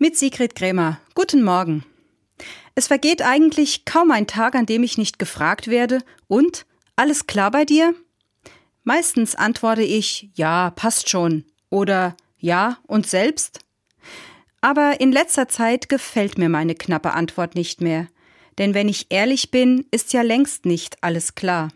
Mit Sigrid Krämer. Guten Morgen. Es vergeht eigentlich kaum ein Tag, an dem ich nicht gefragt werde, und alles klar bei dir? Meistens antworte ich ja, passt schon oder ja und selbst. Aber in letzter Zeit gefällt mir meine knappe Antwort nicht mehr, denn wenn ich ehrlich bin, ist ja längst nicht alles klar.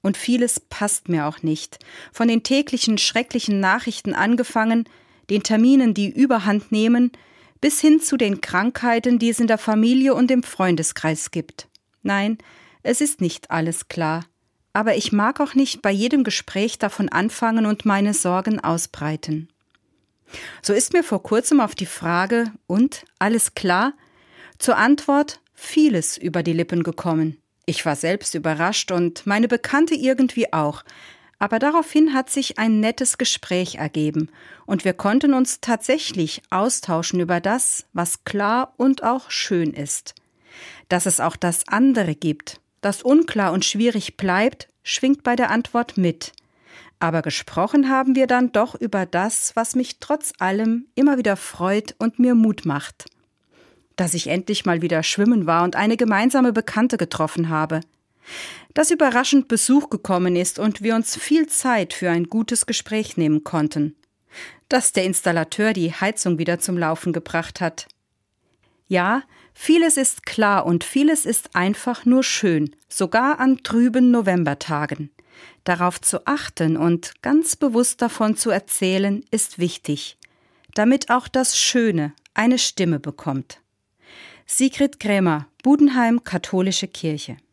Und vieles passt mir auch nicht, von den täglichen schrecklichen Nachrichten angefangen, den Terminen, die überhand nehmen, bis hin zu den Krankheiten, die es in der Familie und im Freundeskreis gibt. Nein, es ist nicht alles klar. Aber ich mag auch nicht bei jedem Gespräch davon anfangen und meine Sorgen ausbreiten. So ist mir vor kurzem auf die Frage und alles klar zur Antwort vieles über die Lippen gekommen. Ich war selbst überrascht und meine Bekannte irgendwie auch, aber daraufhin hat sich ein nettes Gespräch ergeben und wir konnten uns tatsächlich austauschen über das, was klar und auch schön ist. Dass es auch das andere gibt, das unklar und schwierig bleibt, schwingt bei der Antwort mit. Aber gesprochen haben wir dann doch über das, was mich trotz allem immer wieder freut und mir Mut macht. Dass ich endlich mal wieder schwimmen war und eine gemeinsame Bekannte getroffen habe dass überraschend Besuch gekommen ist und wir uns viel Zeit für ein gutes Gespräch nehmen konnten, dass der Installateur die Heizung wieder zum Laufen gebracht hat. Ja, vieles ist klar und vieles ist einfach nur schön, sogar an trüben Novembertagen. Darauf zu achten und ganz bewusst davon zu erzählen, ist wichtig, damit auch das Schöne eine Stimme bekommt. Sigrid Krämer, Budenheim Katholische Kirche